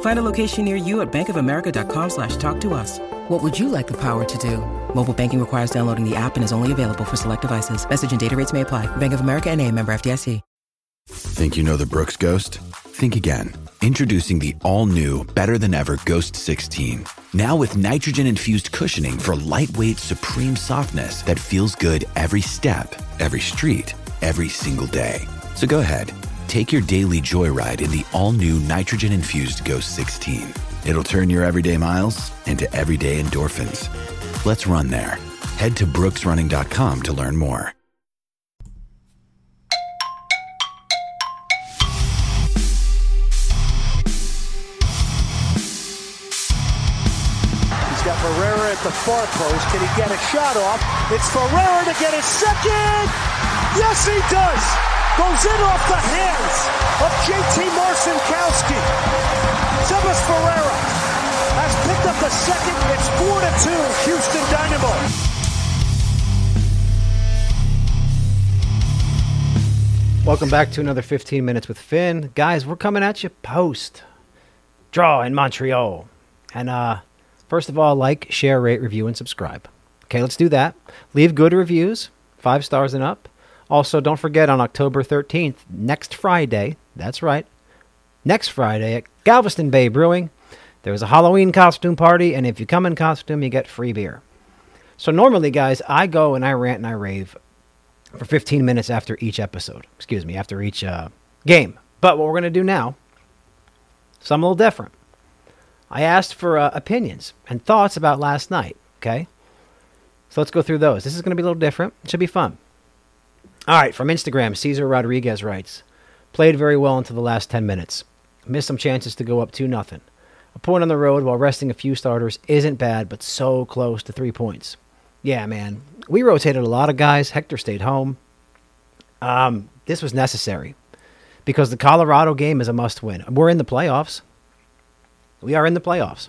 Find a location near you at bankofamerica.com slash talk to us. What would you like the power to do? Mobile banking requires downloading the app and is only available for select devices. Message and data rates may apply. Bank of America and a member FDIC. Think you know the Brooks Ghost? Think again. Introducing the all new, better than ever Ghost 16. Now with nitrogen infused cushioning for lightweight, supreme softness that feels good every step, every street, every single day. So go ahead, take your daily joyride in the all new nitrogen infused Ghost 16. It'll turn your everyday miles into everyday endorphins. Let's run there. Head to brooksrunning.com to learn more. He's got Ferreira at the far post. Can he get a shot off? It's Ferreira to get his second. Yes, he does. Goes in off the hands of JT Marcinkowski. Sebas Ferreira has picked up the second. It's 4 to 2, Houston Dynamo. Welcome back to another 15 minutes with Finn. Guys, we're coming at you post draw in Montreal. And uh first of all, like, share, rate, review, and subscribe. Okay, let's do that. Leave good reviews, five stars and up. Also, don't forget on October 13th, next Friday, that's right, next Friday at Galveston Bay Brewing, there's a Halloween costume party, and if you come in costume, you get free beer. So normally, guys, I go and I rant and I rave for 15 minutes after each episode. Excuse me, after each uh, game. But what we're going to do now, something a little different. I asked for uh, opinions and thoughts about last night. Okay, so let's go through those. This is going to be a little different. It should be fun. All right, from Instagram, Cesar Rodriguez writes, played very well until the last 10 minutes. Missed some chances to go up 2 nothing. A point on the road while resting a few starters isn't bad, but so close to three points. Yeah, man. We rotated a lot of guys. Hector stayed home. Um, this was necessary because the Colorado game is a must win. We're in the playoffs. We are in the playoffs.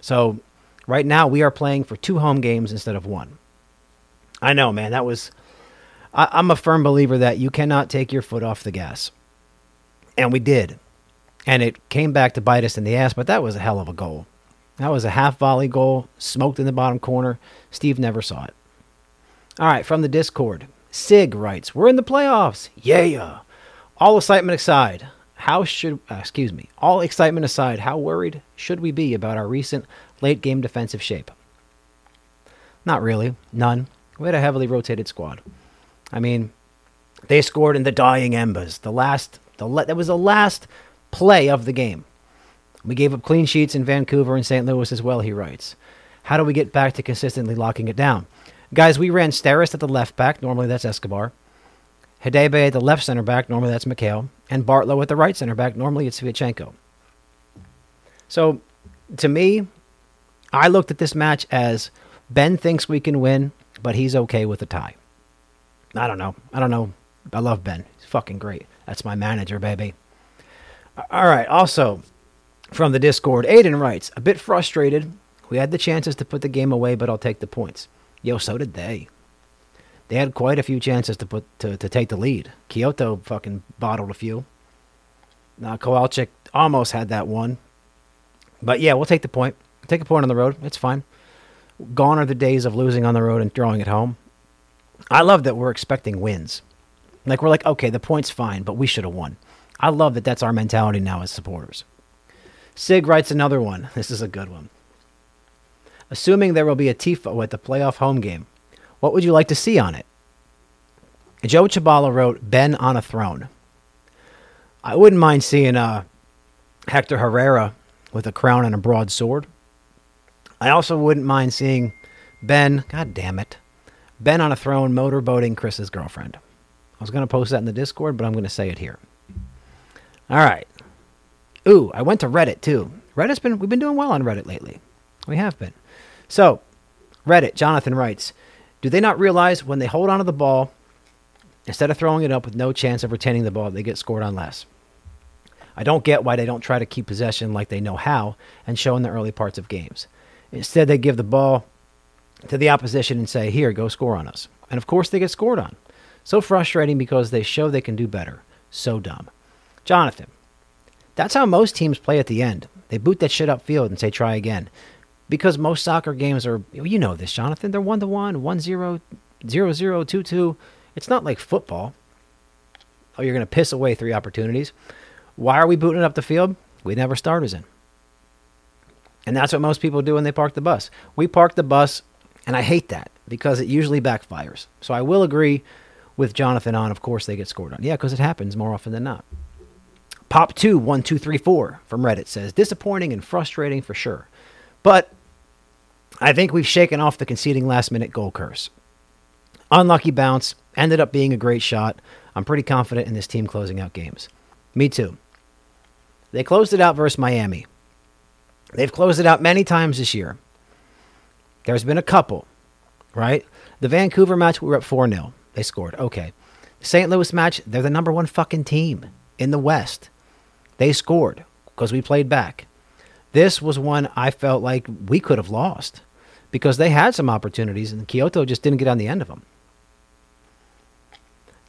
So right now we are playing for two home games instead of one. I know, man. That was. I, I'm a firm believer that you cannot take your foot off the gas. And we did. And it came back to bite us in the ass, but that was a hell of a goal. That was a half volley goal, smoked in the bottom corner. Steve never saw it. All right, from the Discord, Sig writes, "We're in the playoffs. Yeah. All excitement aside, how should uh, excuse me? All excitement aside, how worried should we be about our recent late game defensive shape? Not really. None. We had a heavily rotated squad. I mean, they scored in the dying embers. The last, the le- that was the last play of the game. We gave up clean sheets in Vancouver and St. Louis as well. He writes, "How do we get back to consistently locking it down?" Guys, we ran Steres at the left back. Normally that's Escobar. Hadebe at the left center back, normally that's Micael, and Bartlow at the right center back, normally it's Sviatchenko. So, to me, I looked at this match as Ben thinks we can win, but he's okay with a tie. I don't know. I don't know. I love Ben. He's fucking great. That's my manager, baby. All right. Also, from the Discord, Aiden writes, a bit frustrated. We had the chances to put the game away, but I'll take the points. Yo, so did they. They had quite a few chances to put to, to take the lead. Kyoto fucking bottled a few. Now Kowalczyk almost had that one. But yeah, we'll take the point. Take a point on the road. It's fine. Gone are the days of losing on the road and drawing at home. I love that we're expecting wins. Like we're like, okay, the point's fine, but we should have won. I love that that's our mentality now as supporters. Sig writes another one. This is a good one. Assuming there will be a TIFO at the playoff home game, what would you like to see on it? Joe Chabala wrote, Ben on a throne. I wouldn't mind seeing uh, Hector Herrera with a crown and a broadsword. I also wouldn't mind seeing Ben, god damn it, Ben on a throne motorboating Chris's girlfriend. I was going to post that in the Discord, but I'm going to say it here. All right. Ooh, I went to Reddit too. Reddit's been we've been doing well on Reddit lately. We have been. So, Reddit, Jonathan writes, do they not realize when they hold onto the ball, instead of throwing it up with no chance of retaining the ball, they get scored on less? I don't get why they don't try to keep possession like they know how and show in the early parts of games. Instead, they give the ball to the opposition and say, Here, go score on us. And of course, they get scored on. So frustrating because they show they can do better. So dumb. Jonathan, that's how most teams play at the end. They boot that shit upfield and say, Try again. Because most soccer games are, you know this, Jonathan, they're 1 to 1, 1 0, 0 0, 2 2. It's not like football. Oh, you're going to piss away three opportunities. Why are we booting it up the field? We never starters in. And that's what most people do when they park the bus. We park the bus, and I hate that because it usually backfires. So I will agree with Jonathan on, of course, they get scored on. Yeah, because it happens more often than not. Pop21234 from Reddit says, disappointing and frustrating for sure. But I think we've shaken off the conceding last minute goal curse. Unlucky bounce, ended up being a great shot. I'm pretty confident in this team closing out games. Me too. They closed it out versus Miami. They've closed it out many times this year. There's been a couple, right? The Vancouver match, we were up 4 0. They scored. Okay. The St. Louis match, they're the number one fucking team in the West. They scored because we played back. This was one I felt like we could have lost because they had some opportunities and Kyoto just didn't get on the end of them.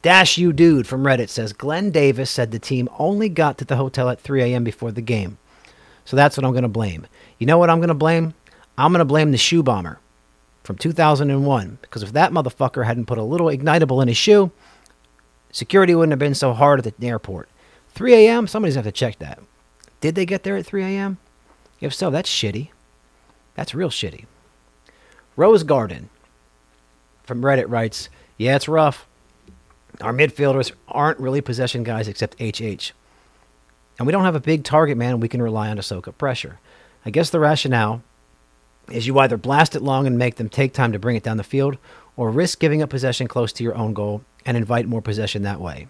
Dash You Dude from Reddit says Glenn Davis said the team only got to the hotel at 3 a.m. before the game. So that's what I'm going to blame. You know what I'm going to blame? I'm going to blame the shoe bomber from 2001 because if that motherfucker hadn't put a little ignitable in his shoe, security wouldn't have been so hard at the airport. 3 a.m., somebody's to have to check that. Did they get there at 3 a.m.? If so, that's shitty. That's real shitty. Rose Garden from Reddit writes, Yeah, it's rough. Our midfielders aren't really possession guys except HH. And we don't have a big target man we can rely on to soak up pressure. I guess the rationale is you either blast it long and make them take time to bring it down the field, or risk giving up possession close to your own goal and invite more possession that way.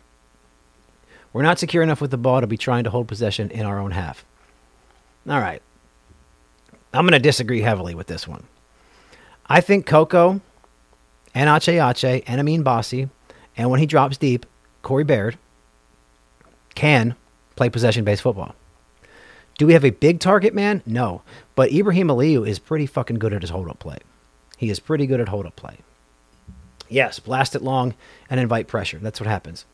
We're not secure enough with the ball to be trying to hold possession in our own half. All right. I'm going to disagree heavily with this one. I think Coco and Ache Ache and Amine Bassi, and when he drops deep, Corey Baird can play possession based football. Do we have a big target man? No. But Ibrahim Aliyu is pretty fucking good at his hold up play. He is pretty good at hold up play. Yes, blast it long and invite pressure. That's what happens.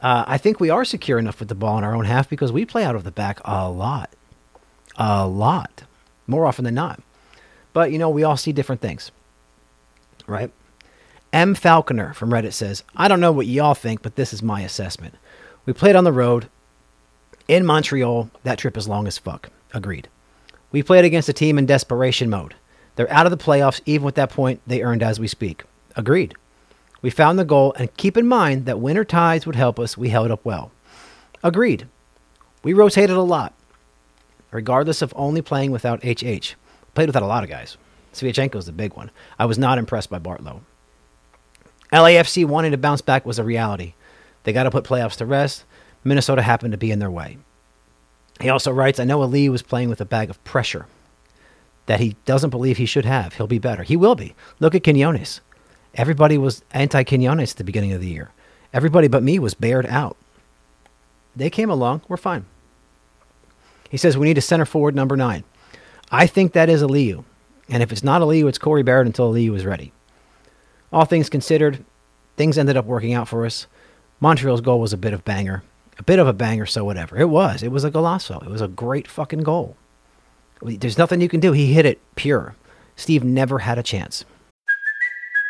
Uh, I think we are secure enough with the ball in our own half because we play out of the back a lot. A lot. More often than not. But, you know, we all see different things. Right? M. Falconer from Reddit says, I don't know what y'all think, but this is my assessment. We played on the road in Montreal. That trip is long as fuck. Agreed. We played against a team in desperation mode. They're out of the playoffs, even with that point they earned as we speak. Agreed. We found the goal, and keep in mind that winter ties would help us. We held up well. Agreed. We rotated a lot, regardless of only playing without HH. Played without a lot of guys. Sviatchenko's the big one. I was not impressed by Bartlow. LAFC wanting to bounce back was a reality. They got to put playoffs to rest. Minnesota happened to be in their way. He also writes I know Ali was playing with a bag of pressure that he doesn't believe he should have. He'll be better. He will be. Look at Quinones. Everybody was anti Quinones at the beginning of the year. Everybody but me was bared out. They came along. We're fine. He says we need a center forward number nine. I think that is Aliyu. And if it's not Aliyu, it's Corey Baird until Aliyu is ready. All things considered, things ended up working out for us. Montreal's goal was a bit of banger. A bit of a banger, so whatever. It was. It was a golazo. It was a great fucking goal. There's nothing you can do. He hit it pure. Steve never had a chance.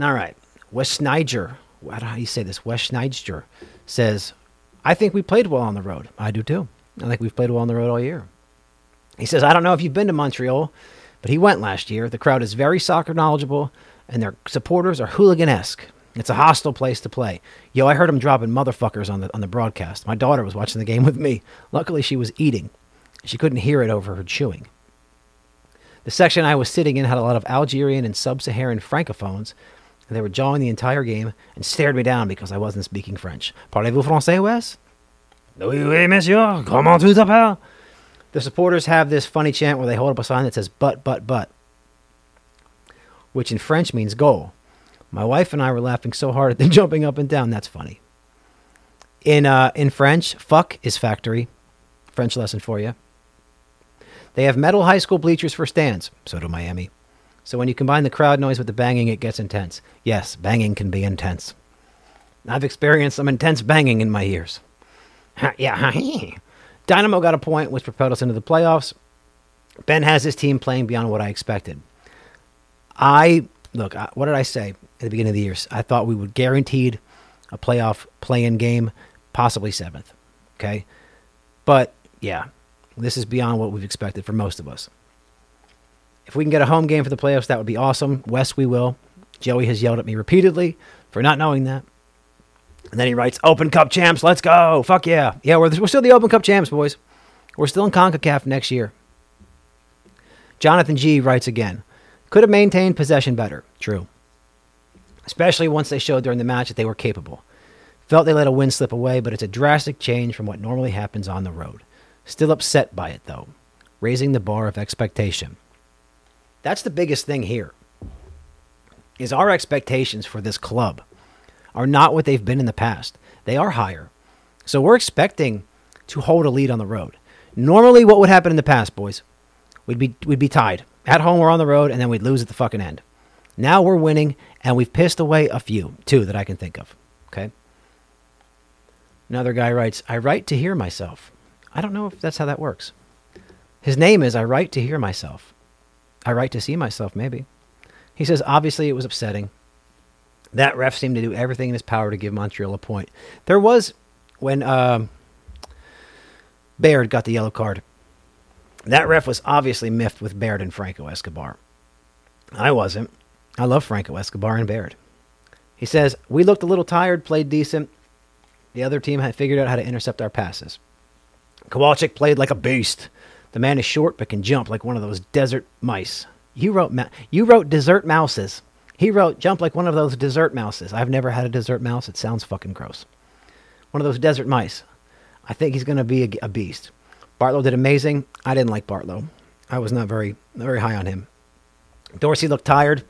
All right. Wes Sniger, I how you say this. Wes Sniger says, I think we played well on the road. I do too. I think we've played well on the road all year. He says, I don't know if you've been to Montreal, but he went last year. The crowd is very soccer knowledgeable, and their supporters are hooligan esque. It's a hostile place to play. Yo, I heard him dropping motherfuckers on the on the broadcast. My daughter was watching the game with me. Luckily, she was eating. She couldn't hear it over her chewing. The section I was sitting in had a lot of Algerian and sub-Saharan francophones, and they were jawing the entire game and stared me down because I wasn't speaking French. Parlez-vous français, Wes? Oui, oui, monsieur. Comment tu t'appelles? The supporters have this funny chant where they hold up a sign that says "but, but, but," which in French means goal. My wife and I were laughing so hard at them jumping up and down. That's funny. In uh, in French, "fuck" is factory. French lesson for you. They have metal high school bleachers for stands. So do Miami. So when you combine the crowd noise with the banging, it gets intense. Yes, banging can be intense. I've experienced some intense banging in my ears. yeah. Dynamo got a point, which propelled us into the playoffs. Ben has his team playing beyond what I expected. I look. I- What did I say at the beginning of the year? I thought we would guaranteed a playoff play-in game, possibly seventh. Okay, but yeah, this is beyond what we've expected for most of us. If we can get a home game for the playoffs, that would be awesome. Wes, we will. Joey has yelled at me repeatedly for not knowing that. And then he writes, Open Cup champs, let's go. Fuck yeah. Yeah, we're, we're still the Open Cup champs, boys. We're still in CONCACAF next year. Jonathan G writes again, could have maintained possession better. True. Especially once they showed during the match that they were capable. Felt they let a win slip away, but it's a drastic change from what normally happens on the road. Still upset by it, though. Raising the bar of expectation. That's the biggest thing here. Is our expectations for this club are not what they've been in the past. They are higher. So we're expecting to hold a lead on the road. Normally what would happen in the past, boys? We'd be we'd be tied. At home or on the road, and then we'd lose at the fucking end. Now we're winning, and we've pissed away a few, two that I can think of. Okay. Another guy writes, I write to hear myself. I don't know if that's how that works. His name is I write to hear myself. I write to see myself, maybe. He says, obviously it was upsetting. That ref seemed to do everything in his power to give Montreal a point. There was, when um, Baird got the yellow card, that ref was obviously miffed with Baird and Franco Escobar. I wasn't. I love Franco Escobar and Baird. He says, We looked a little tired, played decent. The other team had figured out how to intercept our passes. Kowalczyk played like a beast. The man is short but can jump like one of those desert mice. You wrote ma- you wrote desert mouses. He wrote jump like one of those desert mouses. I've never had a desert mouse. It sounds fucking gross. One of those desert mice. I think he's going to be a, a beast. Bartlow did amazing. I didn't like Bartlow. I was not very very high on him. Dorsey looked tired.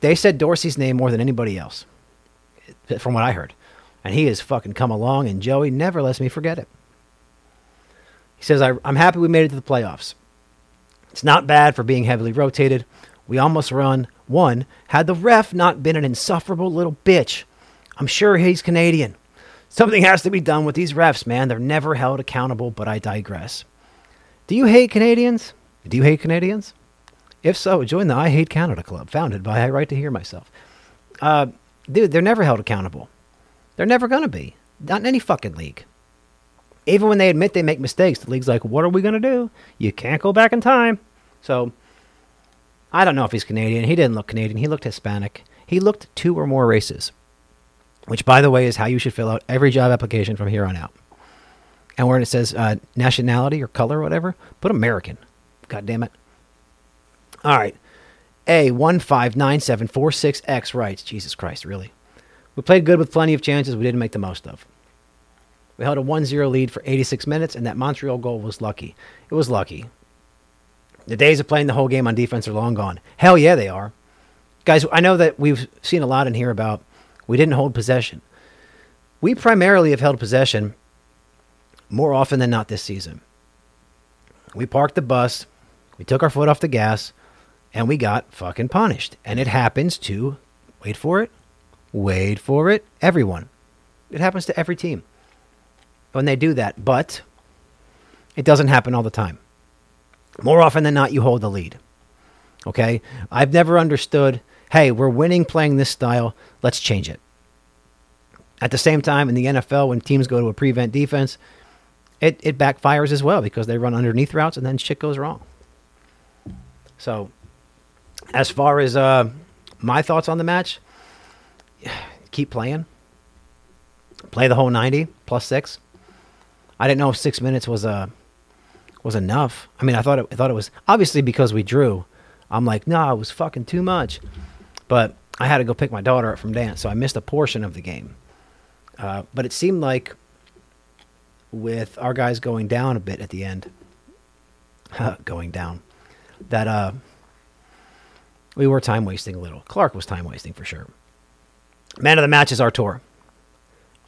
They said Dorsey's name more than anybody else, from what I heard. And he has fucking come along, and Joey never lets me forget it. He says, I, am happy we made it to the playoffs. It's not bad for being heavily rotated. We almost run one had the ref not been an insufferable little bitch. I'm sure he's Canadian. Something has to be done with these refs, man. They're never held accountable, but I digress. Do you hate Canadians? Do you hate Canadians? If so, join the I Hate Canada Club, founded by I Write to Hear Myself. Uh, dude, they're never held accountable. They're never going to be. Not in any fucking league. Even when they admit they make mistakes, the league's like, what are we going to do? You can't go back in time. So, I don't know if he's Canadian. He didn't look Canadian. He looked Hispanic. He looked two or more races, which, by the way, is how you should fill out every job application from here on out. And where it says uh, nationality or color or whatever, put American. God damn it. All right. A159746X writes, Jesus Christ, really? We played good with plenty of chances we didn't make the most of. We held a 1 0 lead for 86 minutes, and that Montreal goal was lucky. It was lucky. The days of playing the whole game on defense are long gone. Hell yeah, they are. Guys, I know that we've seen a lot in here about we didn't hold possession. We primarily have held possession more often than not this season. We parked the bus, we took our foot off the gas, and we got fucking punished. And it happens to, wait for it, wait for it, everyone. It happens to every team when they do that, but it doesn't happen all the time. More often than not, you hold the lead. Okay? I've never understood hey, we're winning playing this style, let's change it. At the same time, in the NFL, when teams go to a prevent defense, it, it backfires as well because they run underneath routes and then shit goes wrong. So, as far as uh, my thoughts on the match, keep playing. Play the whole 90 plus six. I didn't know if six minutes was uh, was enough. I mean, I thought it, I thought it was obviously because we drew. I'm like, no, nah, it was fucking too much. But I had to go pick my daughter up from dance, so I missed a portion of the game. Uh, but it seemed like with our guys going down a bit at the end, going down, that uh, we were time wasting a little. Clark was time wasting for sure. Man of the match is Artur.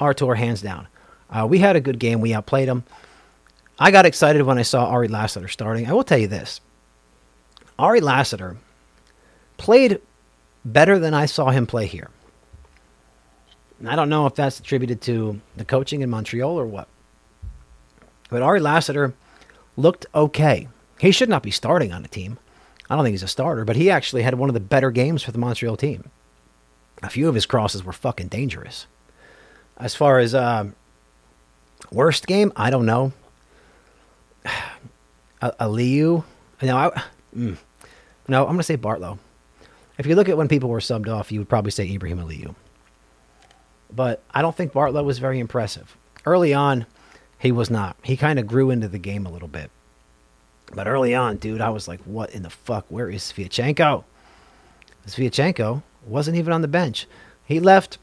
Artur, hands down. Uh, we had a good game. We outplayed them. I got excited when I saw Ari Lassiter starting. I will tell you this Ari Lassiter played better than I saw him play here. I don't know if that's attributed to the coaching in Montreal or what. But Ari Lassiter looked okay. He should not be starting on a team. I don't think he's a starter, but he actually had one of the better games for the Montreal team. A few of his crosses were fucking dangerous. As far as uh, worst game, I don't know. Aliyu, no, I, mm, no, I'm going to say Bartlow. If you look at when people were subbed off, you would probably say Ibrahim Aliyu. But I don't think Bartlow was very impressive. Early on, he was not. He kind of grew into the game a little bit. But early on, dude, I was like, what in the fuck? Where is Sviatchenko? Sviatchenko wasn't even on the bench. He left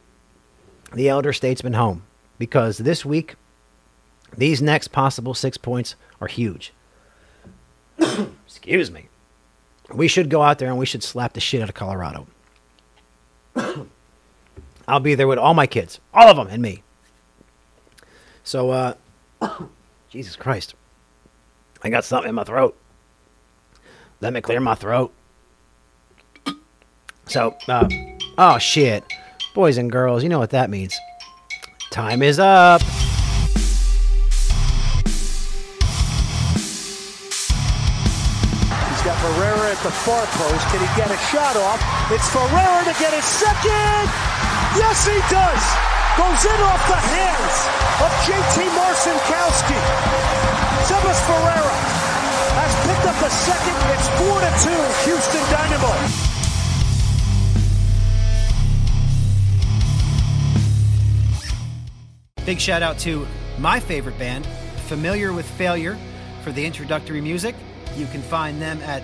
the elder statesman home because this week, these next possible six points are huge. Excuse me. We should go out there and we should slap the shit out of Colorado. I'll be there with all my kids, all of them, and me. So, uh, Jesus Christ. I got something in my throat. Let me clear my throat. So, uh, oh shit. Boys and girls, you know what that means. Time is up. Got Ferreira at the far post. Can he get a shot off? It's Ferreira to get his second. Yes, he does. Goes in off the hands of JT Marcinkowski. Sebas Ferreira has picked up the second. It's 4 to 2, Houston Dynamo. Big shout out to my favorite band, Familiar with Failure, for the introductory music. You can find them at